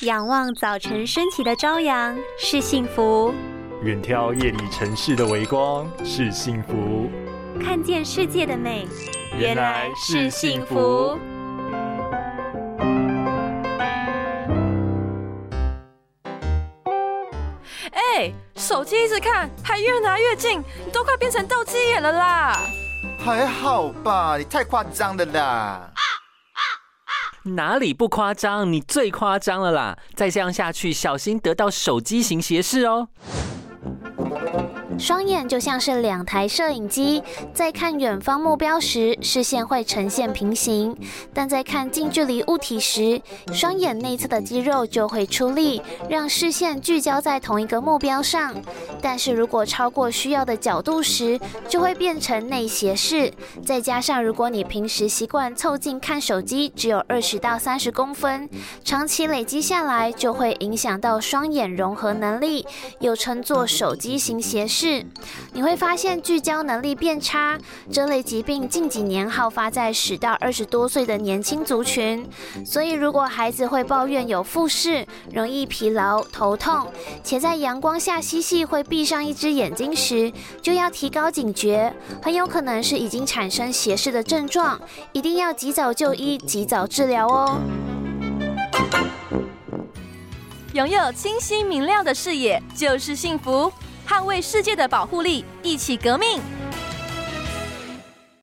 仰望早晨升起的朝阳是幸福，远眺夜里城市的微光是幸福，看见世界的美原来是幸福。哎，手机一直看，还越拿越近，你都快变成斗鸡眼了啦！还好吧，你太夸张了啦！哪里不夸张？你最夸张了啦！再这样下去，小心得到手机型斜视哦。双眼就像是两台摄影机，在看远方目标时，视线会呈现平行；但在看近距离物体时，双眼内侧的肌肉就会出力，让视线聚焦在同一个目标上。但是如果超过需要的角度时，就会变成内斜视。再加上如果你平时习惯凑近看手机，只有二十到三十公分，长期累积下来，就会影响到双眼融合能力，又称作手机型斜视。是，你会发现聚焦能力变差。这类疾病近几年好发在十到二十多岁的年轻族群。所以，如果孩子会抱怨有复视、容易疲劳、头痛，且在阳光下嬉戏会闭上一只眼睛时，就要提高警觉，很有可能是已经产生斜视的症状，一定要及早就医、及早治疗哦。拥有清晰明亮的视野就是幸福。捍卫世界的保护力，一起革命。